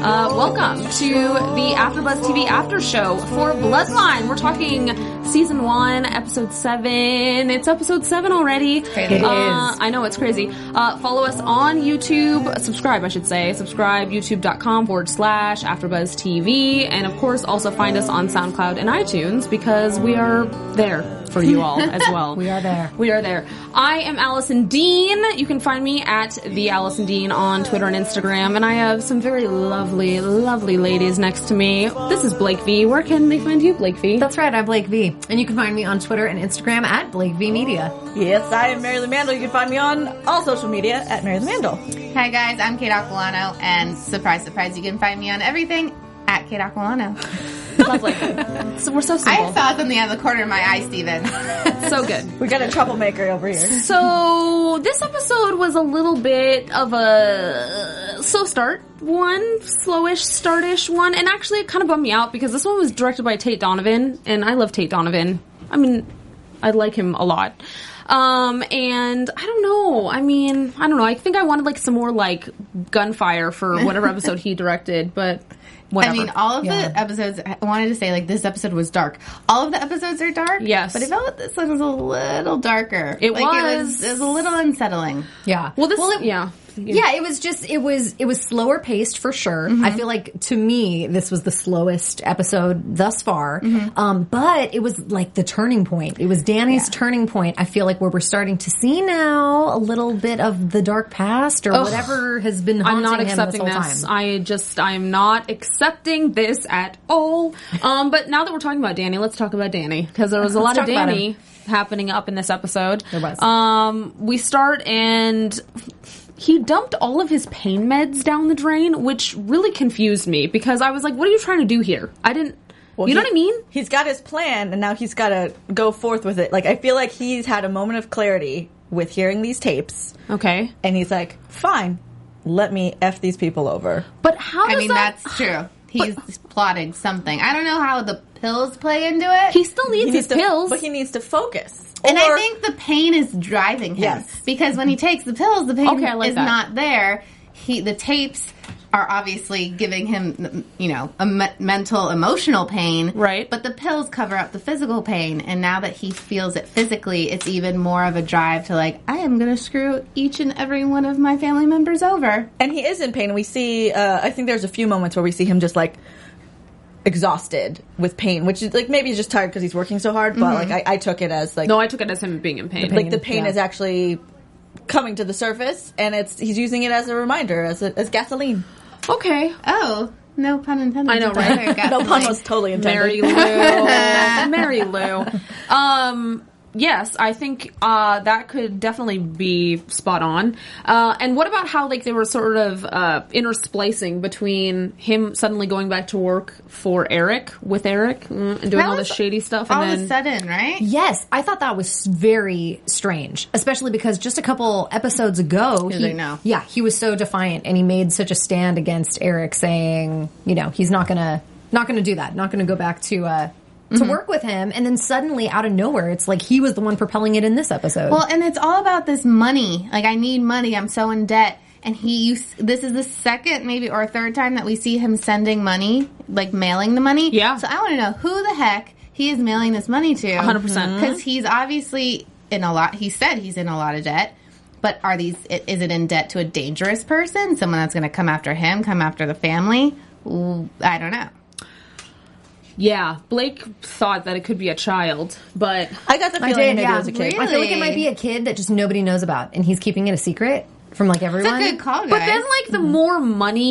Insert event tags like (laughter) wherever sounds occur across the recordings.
Uh, welcome to the AfterBuzz TV After Show for Bloodline. We're talking season one, episode seven. It's episode seven already. It is. Uh, I know it's crazy. Uh, follow us on YouTube. Subscribe, I should say. Subscribe youtube.com forward slash AfterBuzz TV, and of course also find us on SoundCloud and iTunes because we are there for you all as (laughs) well. We are there. We are there. I am Allison Dean. You can find me at the Allison Dean on Twitter and Instagram, and I have some very lovely, lovely ladies next to me. This is Blake V. Where can they find you, Blake V? That's right, I'm Blake V. And you can find me on Twitter and Instagram at Blake V Media. Yes, I am Mary Lou Mandel. You can find me on all social media at Mary Lou Mandel. Hi guys, I'm Kate Aquilano, and surprise, surprise, you can find me on everything at Kate Aquilano. (laughs) lovely. So we're so I simple. saw something out of the corner of my eye, Steven. so good. We got a troublemaker over here. So this episode was a little bit of a slow start one, slowish startish one, and actually it kind of bummed me out because this one was directed by Tate Donovan, and I love Tate Donovan. I mean, I like him a lot. Um, and I don't know. I mean, I don't know. I think I wanted like some more like gunfire for whatever (laughs) episode he directed, but whatever. I mean, all of Yeah. the episodes, I wanted to say, like, this episode was dark. All of the episodes are dark. Yes. But I felt this one was a little darker. It like, It was. was, it was a little unsettling. Yeah. well, this, it- yeah. Yeah, it was just it was it was slower paced for sure. I feel like to me this was the slowest episode thus far. Um, but it was like the turning point. It was Danny's turning point. I feel like where we're starting to see now a little bit of the dark past or whatever has been haunting I'm not accepting this this. I just I'm not accepting this at all. Um, but now that we're talking about Danny, let's talk about Danny because there was a (laughs) lot of Danny happening up in this episode. There was. Um, we start and he dumped all of his pain meds down the drain, which really confused me because I was like, "What are you trying to do here?" I didn't. you know he- what I mean? He's got his plan, and now he's got to go forth with it. Like I feel like he's had a moment of clarity with hearing these tapes, Okay, and he's like, "Fine, let me f these people over." but how? Does I mean, that, that's true. He's plotted something. I don't know how the pills play into it. He still needs He his needs to, pills. but he needs to focus. And I think the pain is driving him. Yes. Because when he takes the pills, the pain Okay, like is that. not there. He the tapes are obviously giving him, you know, a me- mental, emotional pain. Right. But the pills cover up the physical pain, and now that he feels it physically, it's even more of a drive to like, I am going to screw each and every one of my family members over. and he is in pain. We see. Uh, I think there's a few moments where we see him just like exhausted with pain, which is like maybe he's just tired because he's working so hard. But like I, I took it as like no, I took it as him being in pain. like the pain yeah. is actually coming to the surface, and it's he's using it as a reminder, as a, as gasoline. okay, Oh, no pun intended. I know, right? (laughs) No pun was totally intended. Mary Lou. (laughs) Mary Lou. Um, yes, I think uh, that could definitely be spot on. Uh, and what about how like they were sort of uh, intersplicing between him suddenly going back to work for Eric with Eric mm, and doing all this shady stuff, and all then of a sudden, right? Yes, I thought that was very strange, especially because just a couple episodes ago, he, like, "No." yeah, he was so defiant and he made such a stand against Eric, saying, you know, he's not gonna, not gonna do that, not gonna go back to, uh, to Mm-hmm. work with him. And then suddenly, out of nowhere, it's like he was the one propelling it in this episode. Well, and it's all about this money. Like, I need money. I'm so in debt. And he, you, this is the second, maybe, or third time that we see him sending money, like mailing the money. Yeah. So I want to know who the heck he is mailing this money to. 100%. Because he's obviously in a lot, he said he's in a lot of debt. But are these, is it in debt to a dangerous person? Someone that's going to come after him, come after the family? I don't know. Yeah, Blake thought that it could be a child, but I got the I feeling did, maybe yeah. it was a kid. Really? I feel like it might be a kid that just nobody knows about, and he's keeping it a secret from like It's everyone. a good call, guys. but then like the more money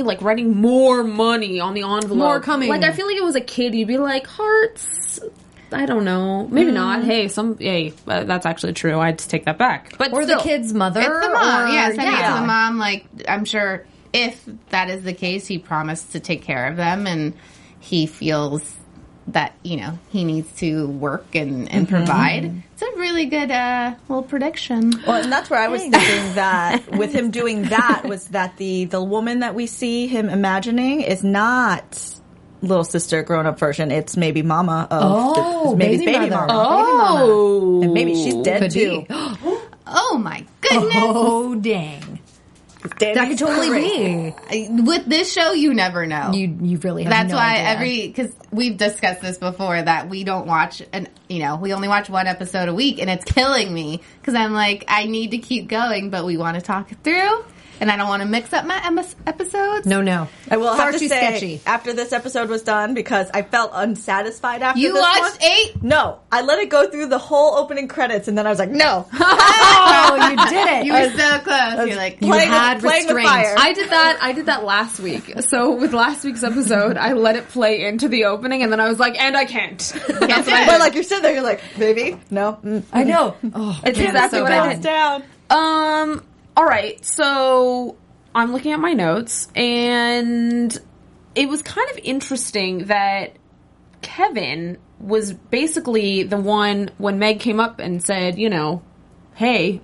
Like writing more money on the envelope. More coming. Like I feel like it was a kid, you'd be like hearts. I don't know. Maybe Mm. not. Hey, some. Hey, uh, that's actually true. I'd take that back. But or still. the kid's mother. It's the mom. or- yeah, sending it yeah. to the mom. Like, I'm sure if that is the case, he promised to take care of them and he feels that, you know, he needs to work and, and Mm-hmm. provide. It's a really good uh, little prediction. Well, and that's where I was thinking that (laughs) with him doing that was that the the woman that we see him imagining is not little sister grown up version. It's maybe mama of Oh, the, maybe baby baby mama. oh, And maybe she's dead Could too. (gasps) Oh my goodness. Oh dang! Danny's That could totally crazy. be. With this show, you never know. You you really have That's no why idea. every because we've discussed this before that we don't watch and you know we only watch one episode a week and it's killing me because I'm like I need to keep going but we want to talk it through and I don't want to mix up my emis- episodes. no no. I will Far have to say sketchy. after this episode was done because I felt unsatisfied after you this watched one. eight. No, I let it go through the whole opening credits and then I was like, no. (laughs) (laughs) Oh, you did it. You were so close. You're like You playing had with, playing restraint. fire. I did that. I did that last week. So with last week's episode, I let it play into the opening, and then I was like, "And I can't." (laughs) That's what I but like you're sitting there, you're like, baby, no. mm. I know. Oh, It's man, exactly so what I bad. did. down. Um. All right. So I'm looking at my notes, and it was kind of interesting that Kevin was basically the one when Meg came up and said, you know, hey,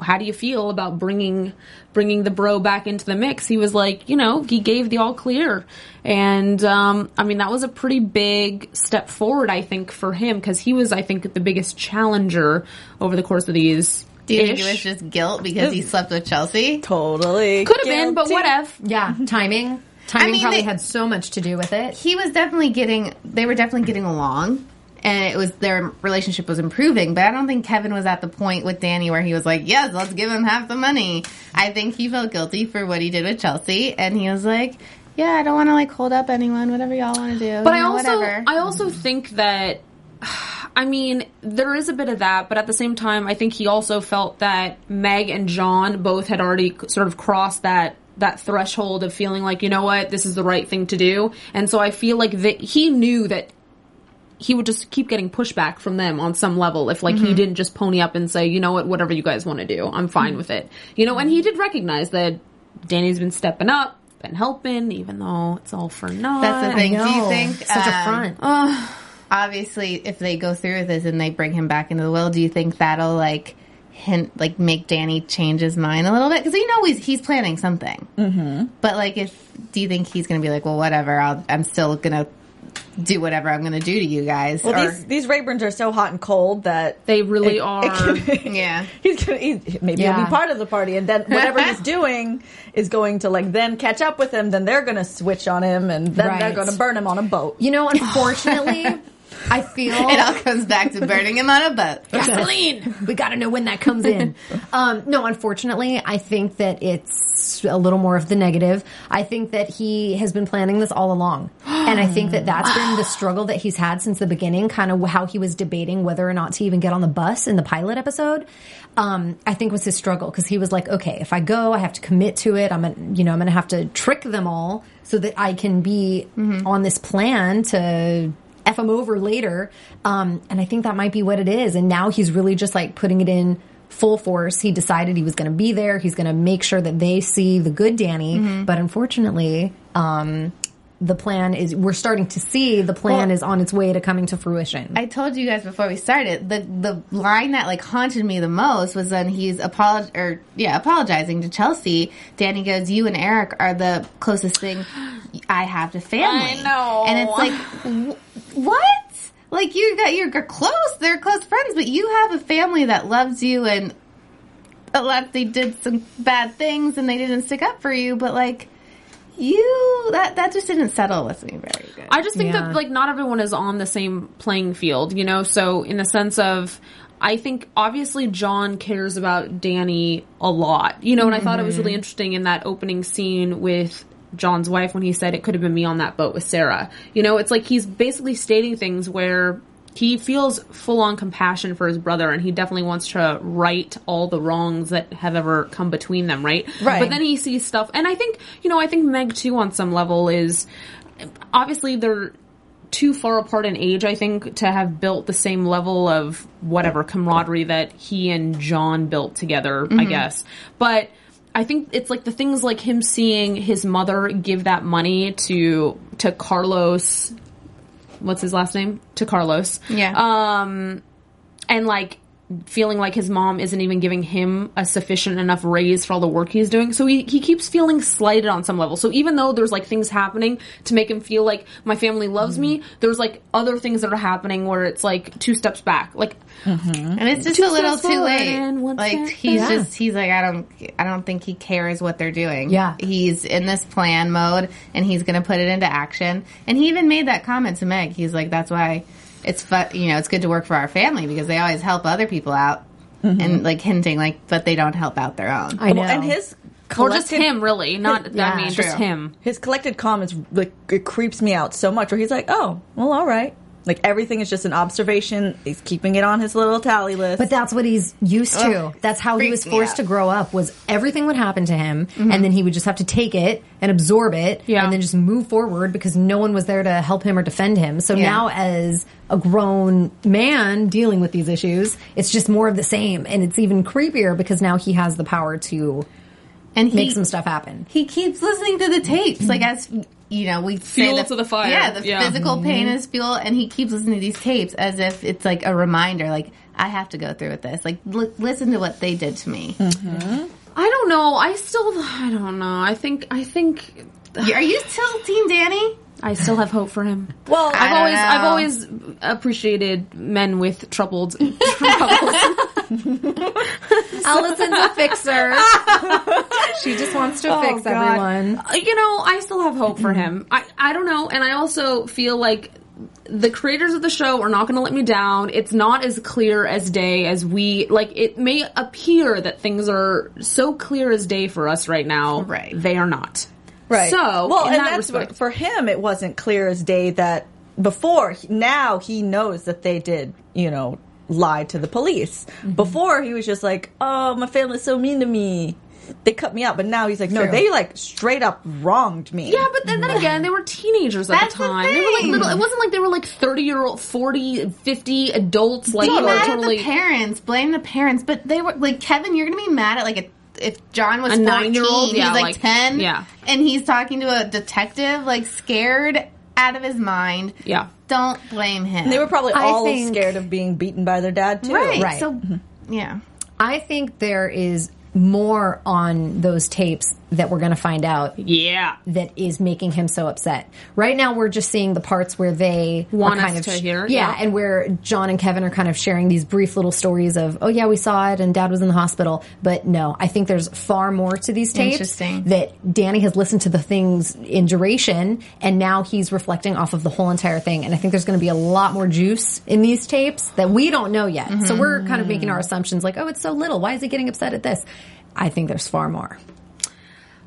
how do you feel about bringing bringing the bro back into the mix? He was like, you know, he gave the all clear, and um, I mean that was a pretty big step forward, I think, for him because he was, I think, the biggest challenger over the course of these. Do you think it was just guilt because he slept with Chelsea? Totally. Could have been, but guilty. whatever. Yeah, mm-hmm. timing. Timing mean, probably they- had so much to do with it. He was definitely getting. They were definitely getting along. And it was their relationship was improving, but I don't think Kevin was at the point with Danny where he was like, "Yes, let's give him half the money." I think he felt guilty for what he did with Chelsea, and he was like, "Yeah, I don't want to like hold up anyone. Whatever y'all want to do." But you I also, whatever. I also think that, I mean, there is a bit of that, but at the same time, I think he also felt that Meg and John both had already sort of crossed that that threshold of feeling like, you know what, this is the right thing to do, and so I feel like that he knew that he would just keep getting pushback from them on some level if like he didn't just pony up and say, you know what, whatever you guys want to do, I'm fine with it. You know, and he did recognize that Danny's been stepping up, been helping, even though it's all for naught. That's the thing. Do you think such a um, front? Obviously if they go through with this and they bring him back into the will, do you think that'll like hint like make Danny change his mind a little bit? Because you know he's he's planning something. Mm-hmm. But like, if do you think he's going to be like, well, whatever, I'll, I'm still going to do whatever I'm going to do to you guys? Well, or, these these Rayburns are so hot and cold that They really it- are. it can- Yeah. (laughs) he's gonna he, maybe he'll be part of the party, and then whatever he's (laughs) doing is going to like then catch up with him. Then they're gonna switch on him, and then they're gonna burn him on a boat. You know, unfortunately, (laughs) I feel (laughs) it all comes back to burning him on a boat. gasoline. we got to know when that comes in. (laughs) um, no, unfortunately, I think that it's a little more of the negative. I think that he has been planning this all along, (gasps) and I think that that's been the struggle that he's had since the beginning. Kind of how he was debating whether or not to even get on the bus in the pilot episode. Um, I think was his struggle because he was like, okay, if I go, I have to commit to it. I'm, gonna, you know, I'm going to have to trick them all so that I can be on this plan to f him over later. Um, and I think that might be what it is. And now he's really just like putting it in full force. He decided he was going to be there. He's going to make sure that they see the good Danny. But unfortunately, um, the plan is we're starting to see the plan Well- is on its way to coming to fruition. I told you guys before we started the the line that like haunted me the most was when he's apolog or yeah apologizing to Chelsea. Danny goes, "You and Eric are the closest thing I have to family." I know. and it's like, wh- what? Like you got you're close, they're close friends, but you have a family that loves you and a lot. They did some bad things and they didn't stick up for you, but like. You that that just didn't settle with me very good. I just think Yeah. that like not everyone is on the same playing field, you know. So in the sense of, I think obviously John cares about Danny a lot, you know. And I thought it was really mm-hmm. interesting in that opening scene with John's wife when he said it could have been me on that boat with Sarah. You know, it's like he's basically stating things where he feels full on compassion for his brother and he definitely wants to right all the wrongs that have ever come between them, right? Right. But then he sees stuff and I think, you know, I think Meg too on some level is obviously they're too far apart in age, I think, to have built the same level of whatever camaraderie that he and John built together, I mm-hmm. guess. But I think it's like the things like him seeing his mother give that money to to Carlos what's his last name? To Carlos. Yeah. Um and like feeling like his mom isn't even giving him a sufficient enough raise for all the work he's doing. So he, he keeps feeling slighted on some level. So even though there's like things happening to make him feel like my family loves me, mm-hmm. there's like other things that are happening where it's like two steps back. Like mm-hmm. and it's just Two a little too late. and Like he's back. just he's like I don't I don't think he cares what they're doing. Yeah. he's in this plan mode and he's going to put it into action. And he even made that comment to Meg. He's like, that's why it's fu- you know it's good to work for our family because they always help other people out mm-hmm. and like hinting like but they don't help out their own. I know. And his or just him really, not Yeah, I mean just him. His collected comments like it creeps me out so much. Where he's like, "Oh, well, all right." Like everything is just an observation. He's keeping it on his little tally list. But that's what he's used to. Ugh, that's how he was forced out. to grow up. Was everything would happen to him, mm-hmm. and then he would just have to take it and absorb it, Yeah. and then just move forward because no one was there to help him or defend him. So Yeah. now, as a grown man dealing with these issues, it's just more of the same, and it's even creepier because now he has the power to And he make some stuff happen. he keeps listening to the tapes like as you know we say Fuel the- to the fire. yeah the Yeah. physical pain mm-hmm. is fuel and he keeps listening to these tapes as if it's like a reminder like i have to go through with this like li- listen to what they did to me mm-hmm. I don't know. I still I don't know. I think I think are you still team danny I still have hope for him. well, I've always know. I've always appreciated men with troubled (laughs) troubles. (laughs) (laughs) (laughs) Allison's a fixer. (laughs) she just wants to fix God. everyone. Uh, you know, I still have hope for him. I, I don't know. And I also feel like the creators of the show are not going to let me down. It's not as clear as day as we, like, it may appear that things are so clear as day for us right now. Right. They are not. Right. So, well, and that that's respect- what, for him. It wasn't clear as day that before. Now he knows that they did. You know, lie to the police. Mm-hmm. Before he was just like, "Oh, my family's so mean to me. They cut me out." But now he's like, "No, True. they like straight up wronged me." Yeah, but then, then again, they were teenagers at That's the the time. They were like little. It wasn't like they were like thirty year old, 40, 50 adults. Like be mad totally at the parents blame the parents but they were like kevin you're gonna be mad at like a if John was A 14, nine-year-old? Yeah, he's like, like- 10, yeah. and he's talking to a detective, like scared out of his mind. Yeah. Don't blame him. they were probably I all think- scared of being beaten by their dad too. right. Right. So, mm-hmm. yeah. I think there is more on those tapes that we're going to find out Yeah. that is making him so upset. Right now, we're just seeing the parts where they Want kind us of to hear yeah, yeah. and where John and Kevin are kind of sharing these brief little stories of, oh yeah, we saw it, and Dad was in the hospital. But no, I think there's far more to these tapes. Interesting. That Danny has listened to the things in duration, and now he's reflecting off of the whole entire thing. And I think there's going to be a lot more juice in these tapes that we don't know yet. So we're kind of making our assumptions, like, oh, it's so little. Why is he getting upset at this? I think there's far more.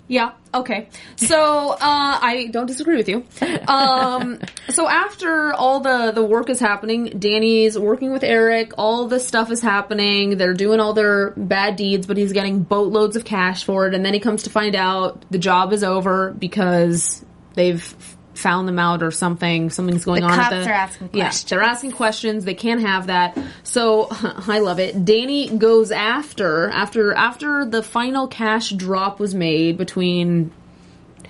Yeah. Okay. So (laughs) uh, I don't disagree with you. Um, so after all the the work is happening, Danny's working with Eric. All this stuff is happening. They're doing all their bad deeds, but he's getting boatloads of cash for it. And then he comes to find out the job is over because they've found them out or something. Something's going The on. cops the, are asking Yeah, questions. they're asking questions. They can't have that. So (laughs) I love it. Danny goes after after after the final cash drop was made between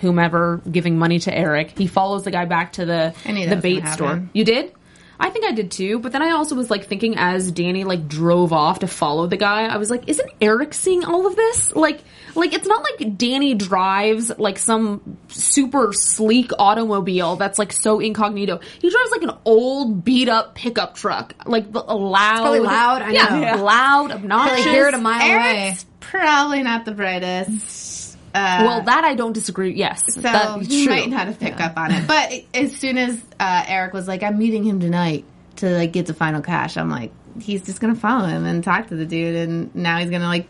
whomever giving money to Eric. He follows the guy back to the the bait store. You did? I think I did too, but then I also was like thinking as Danny like drove off to follow the guy, I was like, isn't Eric seeing all of this? Like, like it's not like Danny drives like some super sleek automobile that's like so incognito. He drives like an old beat up pickup truck, like the- a loud, probably loud, I yeah, know. Yeah. loud, obnoxious. Like hear it a mile away. Eric's probably not the brightest. well, that I don't disagree. Yes, So that's he true. might not have picked up on it. But as soon as uh, Eric was like, "I'm meeting him tonight to like get the final cash," I'm like, he's just gonna follow him and talk to the dude, and now he's gonna like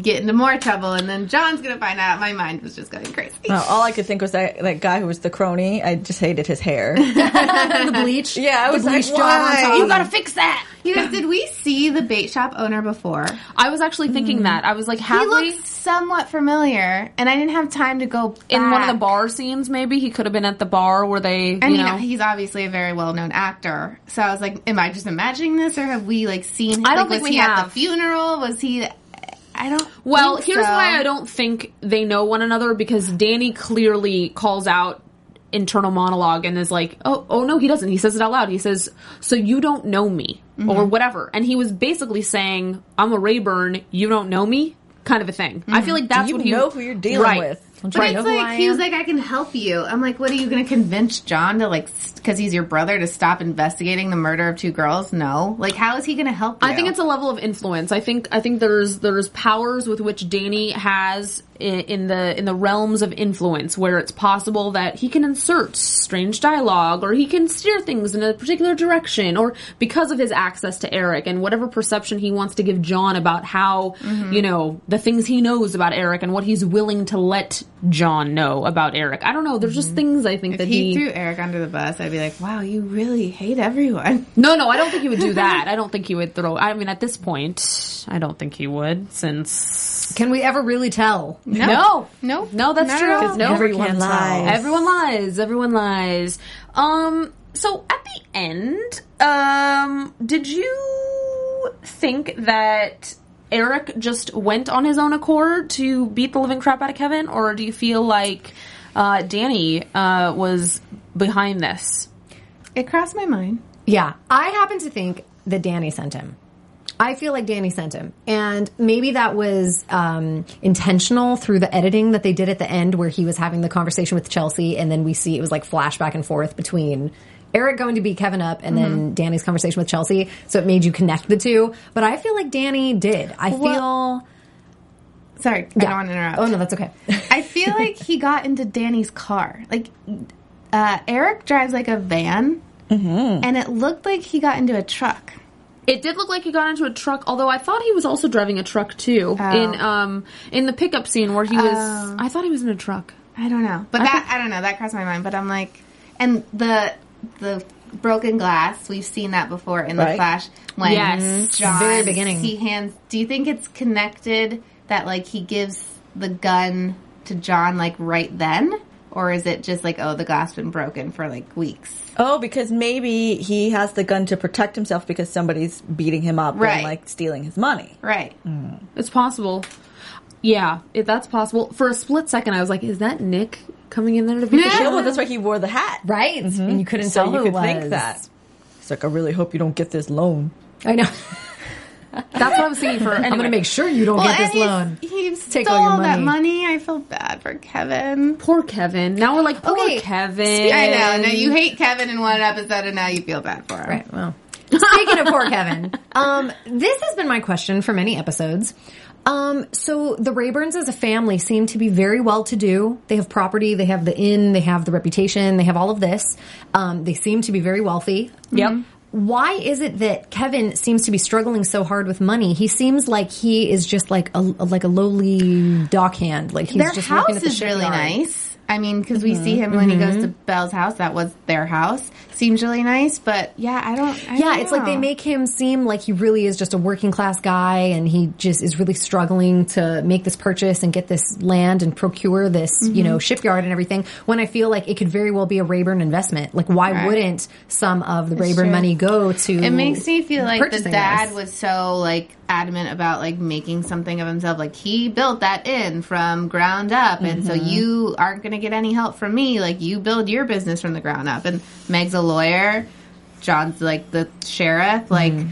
get into more trouble, and then John's gonna find out. My mind was just going crazy. No, all I could think was that that guy who was the crony. I just hated his hair. (laughs) the bleach. Yeah, I was like, bleach job why? You gotta fix that. You guys, did we see the bait shop owner before? I was actually thinking mm-hmm. that. I was like, He have we? looks somewhat familiar, and I didn't have time to go in one of the bar scenes, maybe he could have been at the bar where they, I you mean, know. he's obviously a very well-known actor. So I was like, "Am I just imagining this, or have we like seen him? I don't like, think was we he at the funeral? Was he? I don't. Well, here's so. why I don't think they know one another because Danny clearly calls out internal monologue and is like, "Oh, oh no, he doesn't." He says it out loud. He says, "So you don't know me Mm-hmm. or whatever." And he was basically saying, "I'm a Rayburn, you don't know me." kind of a thing. I feel like that's you what he You know who you're dealing right. with. But Right. it's Know who like I he was like, I can help you. I'm like, what are you going to convince John to like because he's your brother to stop investigating the murder of two girls? No, like how is he going to help? You? I think it's a level of influence. I think I think there's there's powers with which Danny has in, in the in the realms of influence where it's possible that he can insert strange dialogue or he can steer things in a particular direction or because of his access to Eric and whatever perception he wants to give John about how Mm-hmm. you know the things he knows about Eric and what he's willing to let John know about Eric. I don't know. There's just things I think Mm-hmm. if that he, threw Eric under the bus, I'd be like, wow, you really hate everyone. (laughs) No, no, I don't think he would do that. (laughs) I don't think he would throw. I mean, at this point, I don't think he would, since Can we ever really tell? no, No. no, that's Not true. at. No, Everyone lies. Everyone lies. Everyone lies. Um. So at the end, um, did you think that Eric just went on his own accord to beat the living crap out of Kevin, or do you feel like uh, Danny uh, was behind this? It crossed my mind. Yeah, I happen to think that Danny sent him. I feel like Danny sent him, and maybe that was um, intentional through the editing that they did at the end, where he was having the conversation with Chelsea, and then we see it was like flash back and forth between Eric going to beat Kevin up, and then Danny's conversation with Chelsea. So it made you connect the two. But I feel like Danny did. I feel. Sorry, I Yeah. don't want to interrupt. Oh no, that's okay. I feel like he got into Danny's car. Like uh, Eric drives like a van, and it looked like he got into a truck. It did look like he got into a truck, although I thought he was also driving a truck too. In um in the pickup scene where he was I thought he was in a truck. I don't know, but that I don't know. That crossed my mind. But I'm like, and the the broken glass. We've seen that before in the Flash when Yes. John mm-hmm. Very beginning. he hands. Do you think it's connected that like he gives the gun to John like right then, or is it just like oh the glass been broken for like weeks? Oh, because maybe he has the gun to protect himself because somebody's beating him up Right. and like stealing his money. Right. It's possible. Yeah, if that's possible. For a split second I was like, is that Nick coming in there to beat the Yeah, shit? well, that's why he wore the hat. right, and you couldn't So tell you who could it was. think that. It's like, I really hope you don't get this loan. I know. (laughs) That's what I'm thinking for I'm going to make sure you don't get this loan. He, he Take stole all all that money. money. I feel bad for Kevin. Poor Kevin. Now we're like, poor Okay, Kevin. I know. Now you hate Kevin in one episode, and now you feel bad for him. Right. Well, speaking of poor Kevin, (laughs) um, this has been my question for many episodes. Um, so the Rayburns as a family seem to be very well to do. They have property, they have the inn, they have the reputation, they have all of this. Um, they seem to be very wealthy. Yep. Why is it that Kevin seems to be struggling so hard with money? He seems like he is just like a like a lowly dockhand. Like he's Their just house at the is really shipyard. nice. I mean, because we see him when he goes to Belle's house. That was their house. Seems really nice, but yeah, I don't. I Yeah, don't it's like they make him seem like he really is just a working class guy and he just is really struggling to make this purchase and get this land and procure this, Mm-hmm. you know, shipyard and everything. When I feel like it could very well be a Rayburn investment. Like why Right. wouldn't some of the Rayburn true. money go to It makes me feel like the dad this? was so like adamant about like making something of himself. Like he built that in from ground up, and so mm-hmm. you aren't going to get any help from me. Like you build your business from the ground up. And Meg's a lawyer. John's like the sheriff. Mm-hmm. Like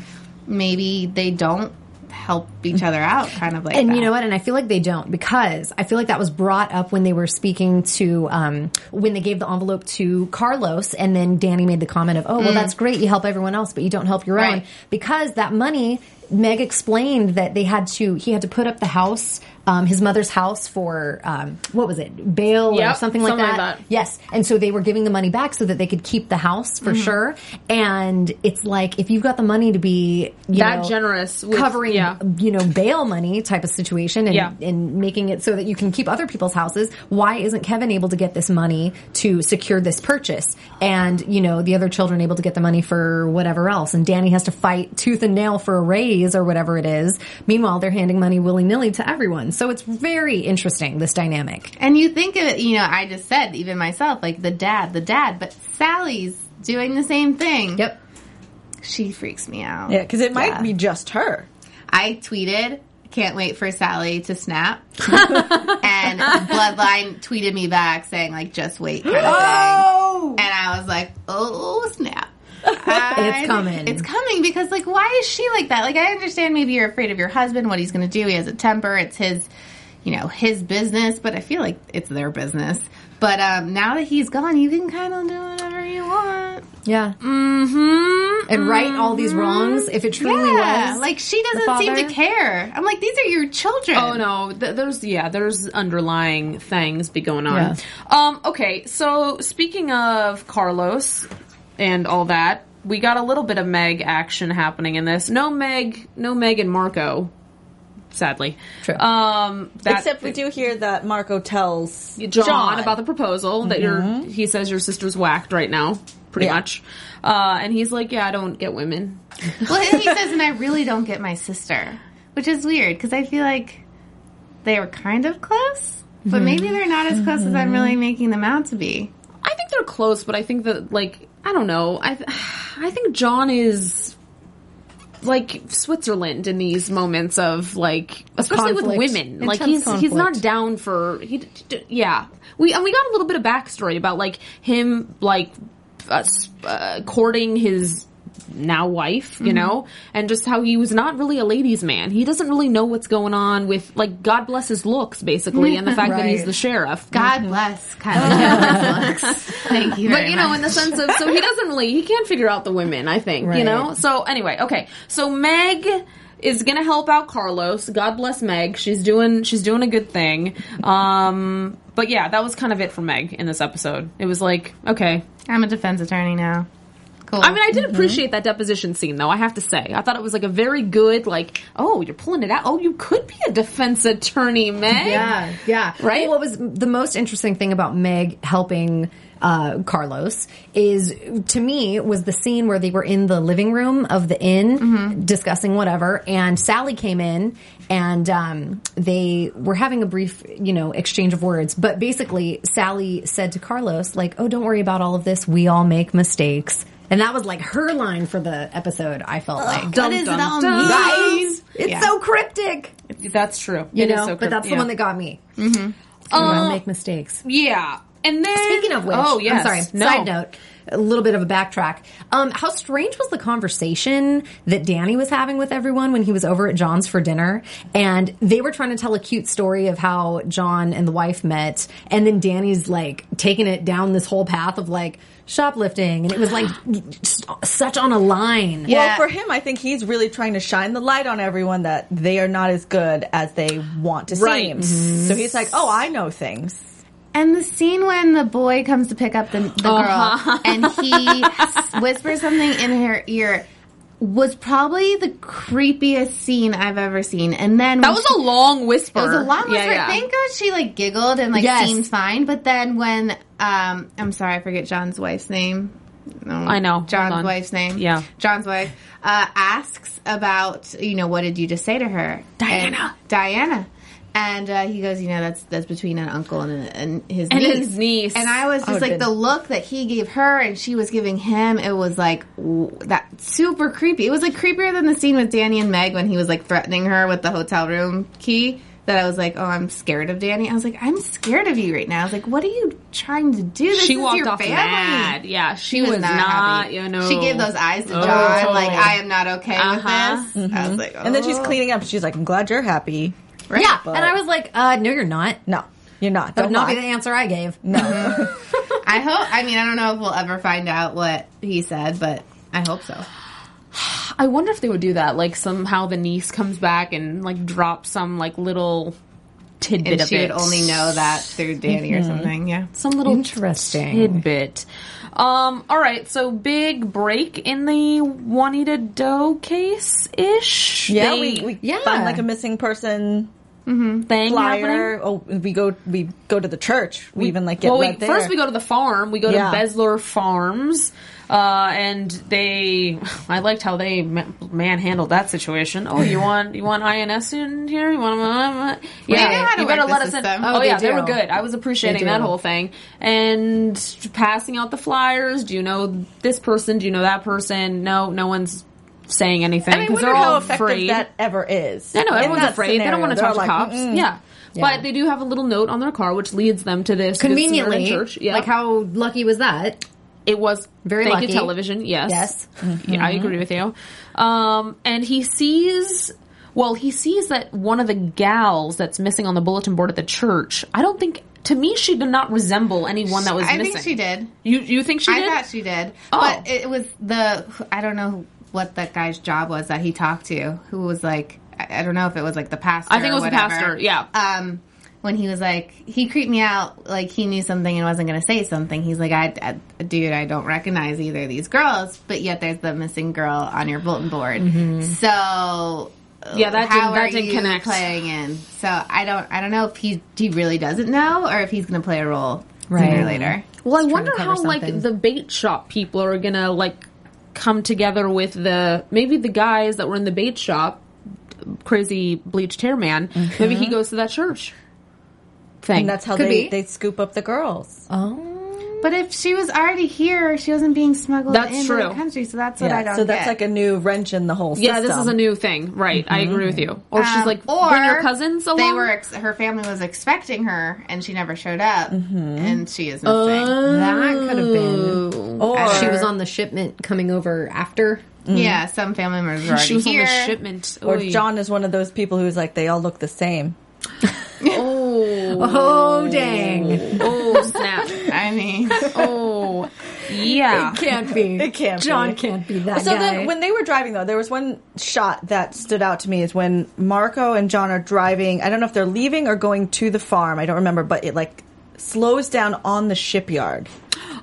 maybe they don't help each other out, kind of like. And that. you know what? And I feel like they don't because I feel like that was brought up when they were speaking to um, when they gave the envelope to Carlos, and then Danny made the comment of, "Oh, well, mm. that's great. You help everyone else, but you don't help your own because that money." Meg explained that they had to, he had to put up the house, um, his mother's house for, um, what was it, bail or Yep, something like something like that. that. Yes. And so they were giving the money back so that they could keep the house for Mm-hmm. sure. And it's like, if you've got the money to be, you That know, generous with- covering, yeah. you know, bail money type of situation and, Yeah. and making it so that you can keep other people's houses, why isn't Kevin able to get this money to secure this purchase? And, you know, the other children able to get the money for whatever else. And Danny has to fight tooth and nail for a raise or whatever it is. Meanwhile, they're handing money willy nilly to everyone. So it's very interesting, this dynamic. And you think of it, you know, I just said, even myself, like the dad, the dad, but Sally's doing the same thing. Yep. She freaks me out. Yeah, because it might Yeah. be just her. I tweeted, can't wait for Sally to snap. (laughs) and Bloodline tweeted me back saying, like, just wait kind of (gasps) Oh! thing. And I was like, oh, snap. I- It's coming. It's coming because, like, why is she like that? Like, I understand maybe you're afraid of your husband, what he's going to do. He has a temper. It's his, you know, his business, but I feel like it's their business. But um, now that he's gone, you can kind of do whatever you want. Yeah. Mm-hmm. And right all these wrongs if it truly Yeah, was. like she doesn't seem to care. I'm like, these are your children. Oh no, th- there's yeah, there's underlying things be going on. Yeah. Um, okay, so speaking of Carlos and all that, we got a little bit of Meg action happening in this. No Meg, no Meg and Marco. Sadly, True. Um, that, Except we do hear that Marco tells John, about the proposal that your he says your sister's whacked right now, pretty Yeah. much. Uh, and he's like, yeah, I don't get women. (laughs) Well, and he says, and I really don't get my sister, which is weird because I feel like they were kind of close, but maybe they're not as close as I'm really making them out to be. I think they're close, but I think that like I don't know. I (sighs) I think John is like Switzerland in these moments of like especially with conflict. women. Like Intense he's he's not down for he d- d- yeah. We and we got a little bit of backstory about like him like uh, uh, courting his now wife, Mm-hmm. you know, and just how he was not really a ladies' man. He doesn't really know what's going on with like God bless his looks, basically, and the fact that he's the sheriff. God bless, kind of. looks. (laughs) Thank you. But you know, much. in the sense of, so he doesn't really, he can't figure out the women, I think, you know? So anyway, okay. So Meg is gonna help out Carlos. God bless Meg. She's doing, she's doing a good thing. Um, but yeah, that was kind of it for Meg in this episode. It was like, okay. I'm a defense attorney now. Cool. I mean, I did appreciate that deposition scene though, I have to say. I thought it was like a very good, like, oh, you're pulling it out. Oh, you could be a defense attorney, Meg. Yeah, yeah. Right? Well, what was the most interesting thing about Meg helping uh, Carlos is, to me, was the scene where they were in the living room of the inn discussing whatever, and Sally came in and um, they were having a brief, you know, exchange of words. But basically, Sally said to Carlos, like, "Oh, don't worry about all of this. We all make mistakes." And that was like her line for the episode. I felt like, what Dun, does dun, it all dun. mean? right? It's Yeah. so cryptic, That's true. you It is know. so but that's crypt- the yeah. one that got me. Mm-hmm. we all make mistakes. Yeah. And then Speaking of which, oh yes, I'm sorry. No. Side note, a little bit of a backtrack. Um, how strange was the conversation that Danny was having with everyone when he was over at John's for dinner, and they were trying to tell a cute story of how John and the wife met, and then Danny's like taking it down this whole path of like shoplifting, and it was like such on a line. Yeah. Well, for him, I think he's really trying to shine the light on everyone that they are not as good as they want to Right. seem. So he's like, "Oh, I know things." And the scene when the boy comes to pick up the, the Uh-huh. girl and he (laughs) whispers something in her ear was probably the creepiest scene I've ever seen. And then That was she- a long whisper. It was a long whisper. yeah. Thank God she like giggled and like Yes. seemed fine. But then when um I'm sorry, I forget John's wife's name. I know. John's wife's name. Yeah. John's wife uh, asks about you know what did you just say to her, Diana. And- Diana. And uh, he goes, you know, that's that's between an uncle and, and his And niece. his niece. And I was just Oh, like good. the look that he gave her and she was giving him. It was like w- that super creepy. It was like creepier than the scene with Danny and Meg when he was like threatening her with the hotel room key. That I was like, oh, I'm scared of Danny. I was like, I'm scared of you right now. I was like, what are you trying to do? This she is walked your off family. mad. Yeah, she, She was, not, happy. You know, she gave those eyes to Oh, John, totally. like I am not okay Uh-huh. with this. I was like, And then she's oh. cleaning up. She's like, "I'm glad you're happy." Right? Yeah, But- and I was like, uh, "No, you're not." No, you're not. That Don't would not lie. be the answer I gave. No. (laughs) I hope. I mean, I don't know if we'll ever find out what he said, but I hope so. I wonder if they would do that. Like somehow the niece comes back and like drops some like little tidbit And of she it. would only know that through Danny or something. Yeah. some little Interesting. tidbit. Um, all right, so big break in the Juanita Doe case ish. Yeah, we, we Yeah. find like a missing person thing happening. Oh, we go we go to the church. We, even like get well, we, there. first we go to the farm. We go Yeah. to Besler Farms, uh, and they. I liked how they manhandled that situation. Oh, you (laughs) want you want INS in here? You want? Uh, yeah, know you better work the let us in. Oh, Oh, they yeah, they were good. I was appreciating that whole thing and passing out the flyers. Do you know this person? Do you know that person? No, no one's saying anything I mean, because they're how all afraid. that ever is. I know everyone's that afraid. they don't want to talk to like, cops. "Mm-mm." Yeah. Yeah. But they do have a little note on their car which leads them to this Conveniently, church. Yeah. like how lucky was that? It was Very thank lucky. you television. Yes, Yes. Yeah, I agree with you. Um, and he sees. Well, he sees that one of the gals that's missing on the bulletin board at the church. I don't think. To me, she did not resemble anyone that was I missing. think she did. You you think she did I did? thought she did. Oh. But it was the I don't know what that guy's job was that he talked to. Who was like I I don't know if it was like the pastor. I think it or was the pastor, yeah. Um, when he was like he creeped me out, like he knew something and wasn't going to say something. He's like, I, I, dude, I don't recognize either of these girls, but yet there's the missing girl on your bulletin board. So. Mm-hmm. Yeah, that how didn't- that are didn't you connect. Playing in, so I don't, I don't know if he he really doesn't know, or if he's going to play a role sooner or Right. later. Well, I wonder to cover how like the bait shop people are gonna like come together with the maybe the guys that were in the bait shop, crazy bleached hair man. Maybe he mm-hmm. goes to that church. Thing. And that's how Could they, be. they scoop up the girls. Oh. But if she was already here, she wasn't being smuggled That's into true. the country. So that's what I don't so that's get. like a new wrench in the whole system. yeah, this is a new thing, right? I agree with mm-hmm. you. Or she's Um, like, or bring your cousins along. They were ex- her family was expecting her, and she never showed up, mm-hmm. and she is missing. That could have been. Oh. Or She was on the shipment coming over after. Mm. yeah, some family members were already she was here. on the shipment. or John is one of those people who's like they all look the same. (laughs) Oh, Oh, dang. Oh, oh, snap. I mean, (laughs) Oh, yeah. It can't be. It can't John be. can't be that So guy. then, when they were driving, though, there was one shot that stood out to me is when Marco and John are driving. I don't know if they're leaving or going to the farm. I don't remember, but it like slows down on the shipyard.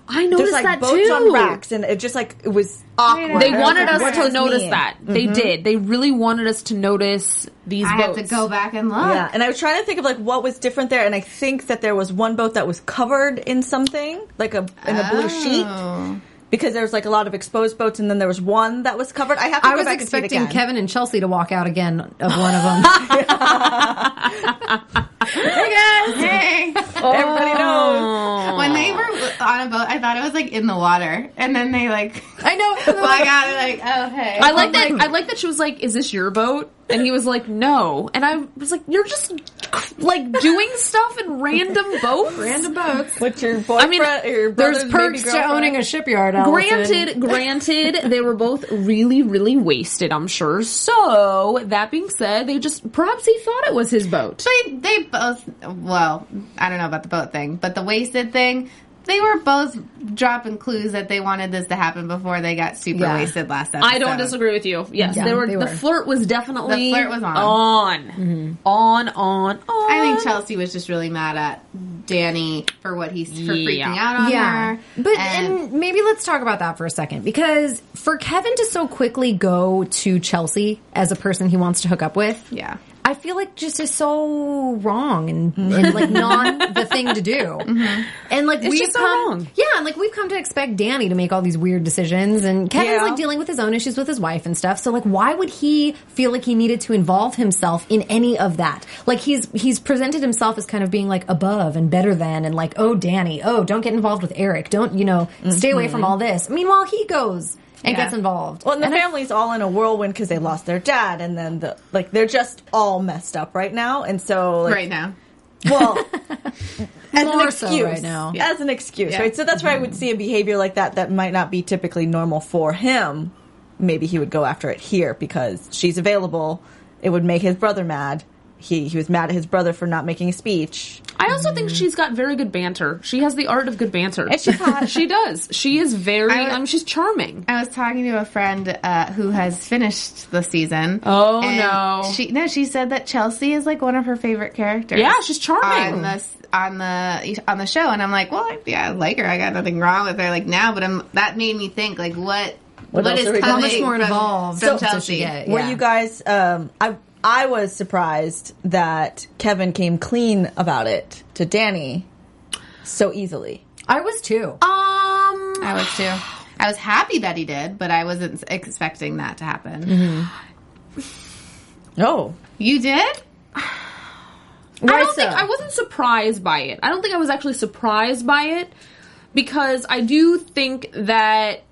I There's noticed like that boats too. on racks, and it just like it was awkward. They wanted us to notice mean? that. They mm-hmm. did. They really wanted us to notice these I boats. have to go back and look. Yeah, and I was trying to think of like what was different there, and I think that there was one boat that was covered in something, like a in a blue oh. sheet, Oh. because there was like a lot of exposed boats, and then there was one that was covered. I have to I go was back and see it expecting again. Kevin and Chelsea to walk out again of one of them. (laughs) (laughs) Hey guys, hey. Everybody knows. Oh. When they were on a boat, I thought it was like in the water, and then they like I know. (laughs) fly out and like, oh hey. I like that. I like that she was like, "Is this your boat?" And he was like, "No." And I was like, "You're just like doing stuff in random (laughs) boats." Random boats. What's your boyfriend? mean, or your brother's There's baby perks to owning a shipyard. Allison. Granted, granted, they were both really, really wasted. I'm sure. So that being said, they just perhaps he thought it was his boat. they they both well i don't know about the boat thing but the wasted thing they were both dropping clues that they wanted this to happen before they got super Yeah. wasted last episode I don't disagree with you. Yes, Yeah, they were. they The flirt was definitely The flirt was on. on, mm-hmm. on, on, on. i think chelsea was just really mad at danny for what he's for freaking out on Yeah. her But and, maybe let's talk about that for a second because for Kevin to so quickly go to Chelsea as a person he wants to hook up with, yeah I feel like just is so wrong and, and like mm-hmm. not the thing to do. Mm-hmm. And like we've so come, wrong. yeah, and like we've come to expect Danny to make all these weird decisions, and Kevin's Yeah. like dealing with his own issues with his wife and stuff. So like, why would he feel like he needed to involve himself in any of that? Like he's he's presented himself as kind of being like above and better than, and like, oh Danny, oh don't get involved with Eric, don't you know, stay away from mm-hmm. all this. Meanwhile, he goes and Yeah. gets involved. Well, and the And I- family's all in a whirlwind because they lost their dad, and then the like they're just all messed up right now, and so like, right now Well, (laughs) as More an so excuse, right now. as an excuse, Yeah. right? So that's where I would mm-hmm. see a behavior like that that might not be typically normal for him. Maybe he would go after it here because she's available. It would make his brother mad, he he was mad at his brother for not making a speech. I also think she's got very good banter. She has the art of good banter. And she's hot. (laughs) she does. She is very. I would- I mean, she's charming. I was talking to a friend uh, who has finished the season. Oh, no. She no, she said that Chelsea is like one of her favorite characters. Yeah, she's charming. on the on the on the show, and I'm like, well, yeah, I like her. I got nothing wrong with her. Like now, but I'm that made me think like what What what else is are we coming? How much more involved from does she Chelsea? get? Were Yeah. you guys? Um, I I was surprised that Kevin came clean about it to Danny so easily. I was too. Um, I was too. I was happy that he did, but I wasn't expecting that to happen. Mm-hmm. Oh, You did? I don't think? I wasn't surprised by it. I don't think I was actually surprised by it because I do think that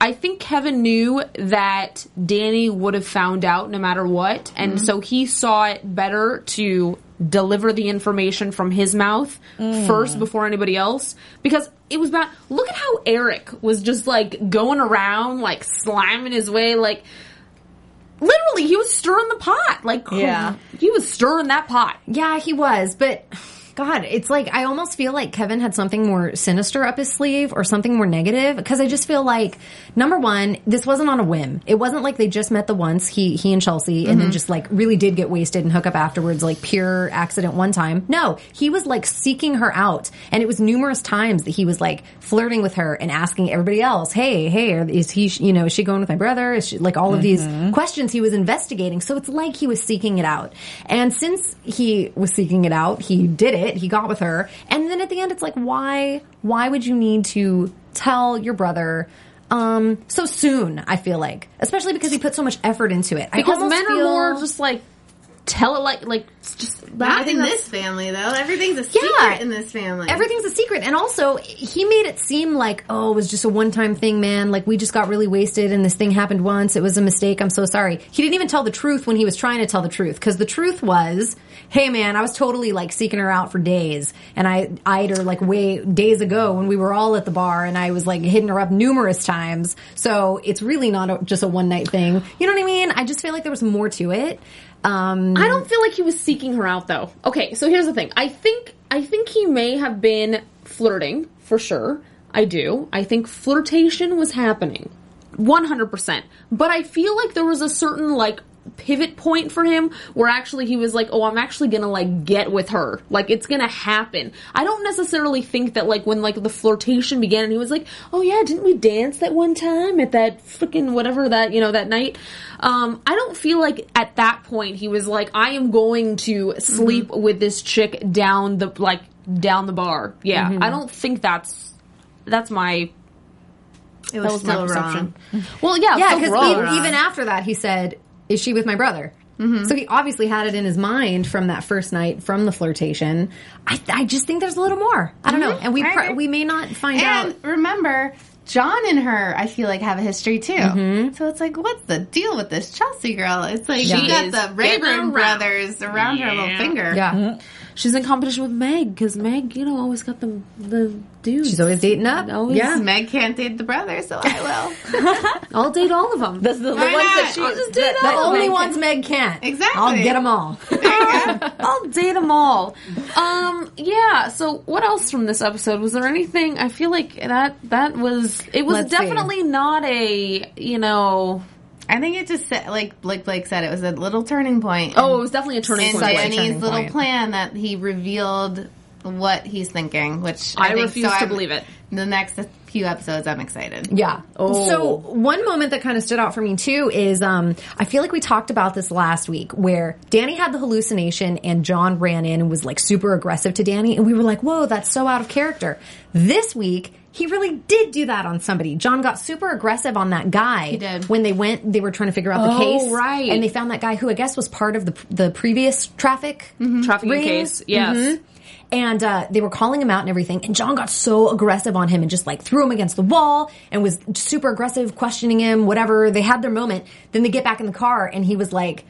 I think Kevin knew that Danny would have found out no matter what, and mm-hmm. so he saw it better to deliver the information from his mouth mm. first before anybody else because it was bad. Look at how Eric was just like going around like slamming his way like literally he was stirring the pot like Yeah. he was stirring that pot Yeah, he was, but God, it's like I almost feel like Kevin had something more sinister up his sleeve or something more negative because I just feel like number one, this wasn't on a whim. It wasn't like they just met the once he he and Chelsea and then mm-hmm. just like really did get wasted and hook up afterwards, like pure accident one time. No, he was like seeking her out, and it was numerous times that he was like flirting with her and asking everybody else, "Hey, hey, is he? You know, is she going with my brother? Is she like all of these mm-hmm. questions he was investigating?" So it's like he was seeking it out, and since he was seeking it out, he did it. He got with her, and then at the end, it's like, why? Why would you need to tell your brother? Um, so soon, I feel like, especially because he put so much effort into it. Because men are feel- more just like tell it like like just I Not think in this family, though. Everything's a Yeah. secret in this family. Everything's a secret. And also, he made it seem like, oh, it was just a one time thing, man. Like, we just got really wasted and this thing happened once. It was a mistake. I'm so sorry. He didn't even tell the truth when he was trying to tell the truth. Cause the truth was, hey, man, I was totally like seeking her out for days. And I eyed her like way days ago when we were all at the bar and I was like hitting her up numerous times. So it's really not a, just a one night thing. You know what I mean? I just feel like there was more to it. Um, I don't feel like he was seeking her out though. Okay, so here's the thing. I think I think he may have been flirting for sure. I do. I think flirtation was happening. 100%. But I feel like there was a certain like pivot point for him where actually he was like, "Oh, I'm actually to like get with her. Like it's to happen." I don't necessarily think that like when like the flirtation began and he was like, "Oh yeah, didn't we dance that one time at that freaking whatever that, you know, that night?" Um I don't feel like at that point he was like, "I am going to sleep with this chick down the like down the bar." Yeah. I don't think that's that's my it that was was my still perception. wrong. Well, yeah, Yeah, because even after that, he said, "Is she with my brother?" Mm-hmm. So he obviously had it in his mind from that first night, from the flirtation. I, I just think there's a little more. I don't know, mm-hmm. and we pr- we may not find And out. remember, John and her, I feel like, have a history too. Mm-hmm. So it's like, what's the deal with this Chelsea girl? It's like She she got the Rayburn brothers around her little finger. Yeah, mm-hmm. She's in competition with Meg because Meg, you know, always got the the dudes. she's always dating up. Always- yeah, Meg can't date the brother, so I will. (laughs) I'll date all of them. the, the, the ones Why that she I'll just do that- the only Meg ones Meg can't. Exactly. I'll get them all. (laughs) (laughs) I'll date them all. Um, yeah. So, what else from this episode? Was there anything? I feel like that that was it was Let's see. definitely not a you know. I think it just said, like like Blake said, it was a little turning point. Oh, it was definitely a turning in point. Such a Danny's little point. plan that he revealed what he's thinking, which I I, think, refuse so to I'm- believe it. The next few episodes, I'm excited. Yeah. Oh. So one moment that kind of stood out for me too is um, I feel like we talked about this last week where Danny had the hallucination and John ran in and was like super aggressive to Danny and we were like, whoa, that's so out of character. This week he really did do that on somebody. John got super aggressive on that guy. He did. when they went. They were trying to figure out the Oh, case, right. And they found that guy who I guess was part of the the previous traffic Trafficking ring. case, yes. Mhm. And uh, they were calling him out and everything. And John got so aggressive on him and just like threw him against the wall and was super aggressive, questioning him, whatever. They had their moment. Then they get back in the car and he was like,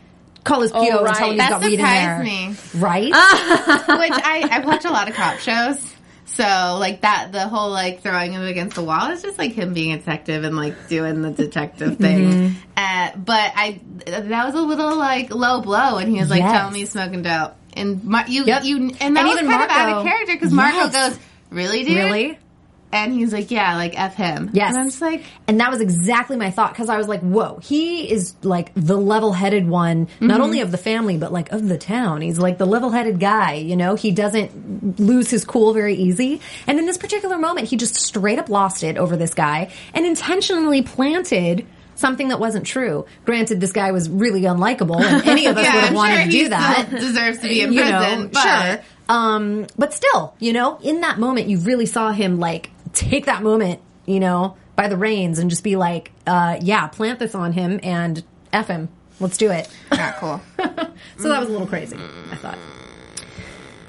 call his PO and right. tell him he's That got weed in there. surprised me. Right? (laughs) Which I, I watch a lot of cop shows. So like that, the whole like throwing him against the wall is just like him being a detective and like doing the detective (laughs) thing. Mm-hmm. Uh, but I that was a little like low blow, and he was like Yes. telling me smoking dope, and Mar- you Yep. you and that And was even kind of out Marco- of character because Marco Yes. goes, "Really, dude?" Really? And he's like, "Yeah, like f him." Yes. and I'm just like, And that was exactly my thought because I was like, whoa, he is like the level headed one, not only of the family, but like of the town. He's like the level headed guy, you know? He doesn't lose his cool very easy. And in this particular moment, he just straight up lost it over this guy and intentionally planted something that wasn't true. Granted, this guy was really unlikable and any of (laughs) us yeah, would have wanted sure to do that. (laughs) deserves to be in you prison. know, but sure. Um, but still, you know, in that moment, you really saw him like take that moment, you know, by the reins and just be like, uh, yeah, plant this on him and F him. Let's do it. Yeah, cool. (laughs) So that was a little crazy, I thought.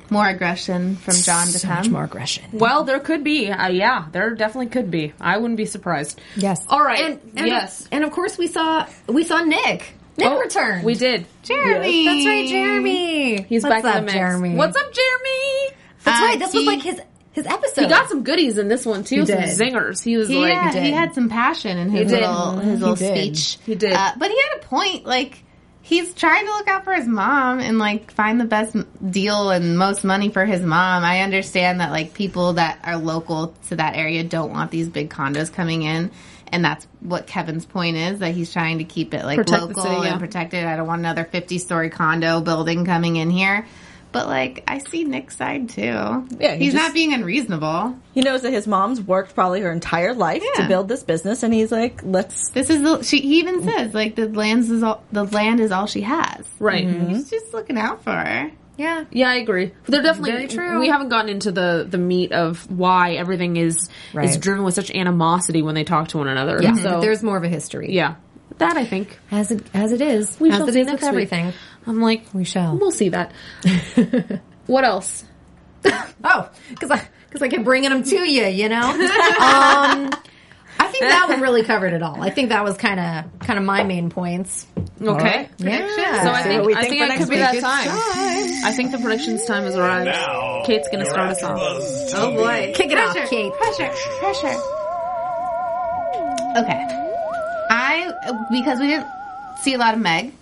More aggression from John to So come. much more aggression. Well, there could be. Uh, yeah, there definitely could be. I wouldn't be surprised. Yes. All right. And, and yes. And of course, we saw we saw Nick. Nick Oh, returned. We did. Jeremy. That's right, Jeremy. He's What's back up, in the mix. Jeremy? What's up, Jeremy? That's Uh, right. This was like his his episode. He got some goodies in this one too. Some did. zingers. He was He, like, had, he had some passion in his did. little his He little did. speech. He did. uh, but he had a point. Like he's trying to look out for his mom and like find the best deal and most money for his mom. I understand that like people that are local to that area don't want these big condos coming in. And that's what Kevin's point is that he's trying to keep it like Protect local city, yeah. and protected. I don't want another 50 story condo building coming in here. But like, I see Nick's side too. Yeah, he he's just- not being unreasonable. He knows that his mom's worked probably her entire life Yeah. to build this business, and he's like, "Let's." This is the, she. He even says like the lands is all the land is all she has. right. Mm-hmm. He's just looking out for her. Yeah. Yeah, I agree. They're definitely Very true. We haven't gotten into the the meat of why everything is is driven with such animosity when they talk to one another. Yeah. So There's more of a history. yeah, that I think As it as it is. We as shall it see is with week. Everything. I'm like We shall. We'll see that. (laughs) what else? Oh, because I because I kept bringing them to you, you know. (laughs) um, I think that one really covered it all. I think that was kind of kind of my main points. Okay. Yeah. So I See think, what I think think it next could be week. that It's time. I think the predictions time has arrived. Now, Kate's going to start us off. Oh boy, Kick it off, pressure, Kate. Pressure, pressure. Okay, I because we didn't see a lot of Meg.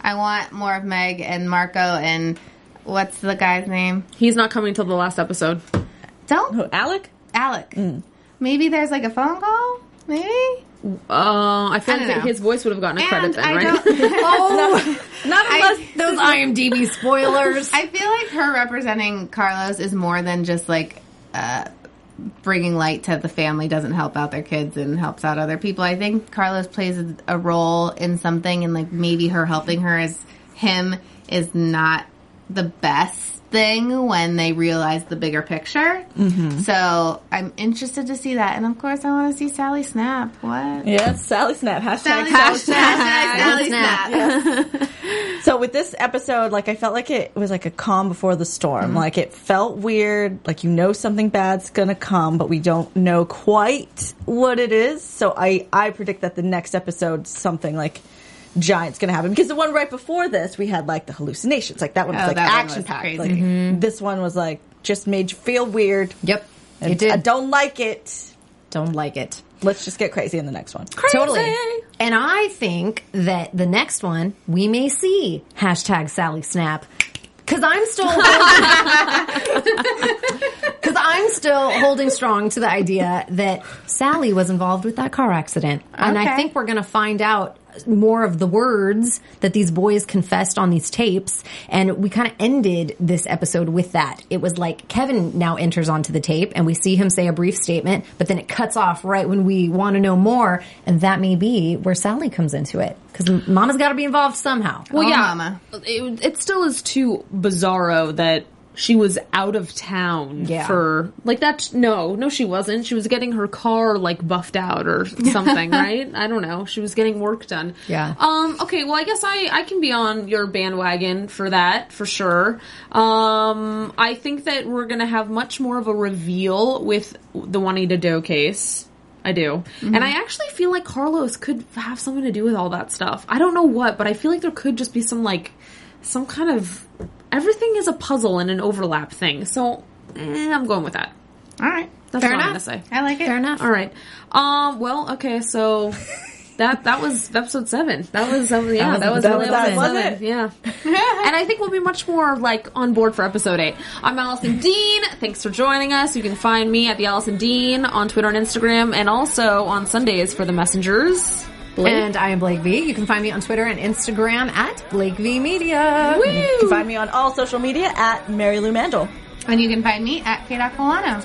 I want more of Meg and Marco and what's the guy's name? He's not coming till the last episode. Don't Who, Alec? Alec. Maybe there's like a phone call. Maybe. Uh, I feel I like know. his voice would have gotten a credit then, I right? don't. (laughs) Oh, Not unless those IMDb spoilers. (laughs) I feel like her representing Carlos is more than just like uh, bringing light to the family doesn't help out their kids and helps out other people. I think Carlos plays a, role in something, and like maybe her helping her as him is not the best thing when they realize the bigger picture. Mm-hmm. So I'm interested to see that, and of course I want to see Sally Snap. What? yeah, Sally Snap hashtag Sally, Sally Snap. Sally Snap. Snap. So with this episode, like I felt like it was like a calm before the storm. Mm-hmm. Like it felt weird. Like you know something bad's gonna come, but we don't know quite what it is. So I I predict that the next episode something like giant's gonna happen because the one right before this we had like the hallucinations. Like that one was Oh, like action was packed. crazy. Like mm-hmm. this one was like just made you feel weird. Yep, And it did. I don't like it. Don't like it. Let's just get crazy in the next one. Totally. And I think that the next one we may see hashtag Sally Snap. Cause I'm still because (laughs) I'm still holding strong to the idea that Sally was involved with that car accident, and I think we're going to find out more of the words that these boys confessed on these tapes. And we kind of ended this episode with that. It was like Kevin now enters onto the tape, and we see him say a brief statement, but then it cuts off right when we want to know more, and that may be where Sally comes into it because Mama's got to be involved somehow. Well, Oh, yeah, mama. It, it still is too bizarro that she was out of town Yeah. for like that. No, no, she wasn't. She was getting her car like buffed out or (laughs) something, right? I don't know. She was getting work done. Yeah. Um. Okay. Well, I guess I I can be on your bandwagon for that for sure. Um. I think that we're gonna have much more of a reveal with the Juanita Doe case. I do. And I actually feel like Carlos could have something to do with all that stuff. I don't know what, but I feel like there could just be some like some kind of everything is a puzzle and an overlap thing. So eh, I'm going with that. All right. That's Fair what I'm enough. gonna say. I like it. Fair enough. All right. Um. Well. Okay. So (laughs) that that was episode seven. That was um, yeah, was- that was that really was episode. Was seven. it? Yeah, and I think we'll be much more like on board for episode eight. I'm Allison Dean. Thanks for joining us. You can find me at the Allison Dean on Twitter and Instagram, and also on Sundays for the Messengers. And I am Blake V. You can find me on Twitter and Instagram at Blake V Media. You can find me on all social media at Mary Lou Mandel. And you can find me at K.Colano.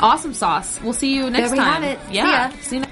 Awesome sauce. We'll see you next there we time. have it. See Yeah. ya. See you next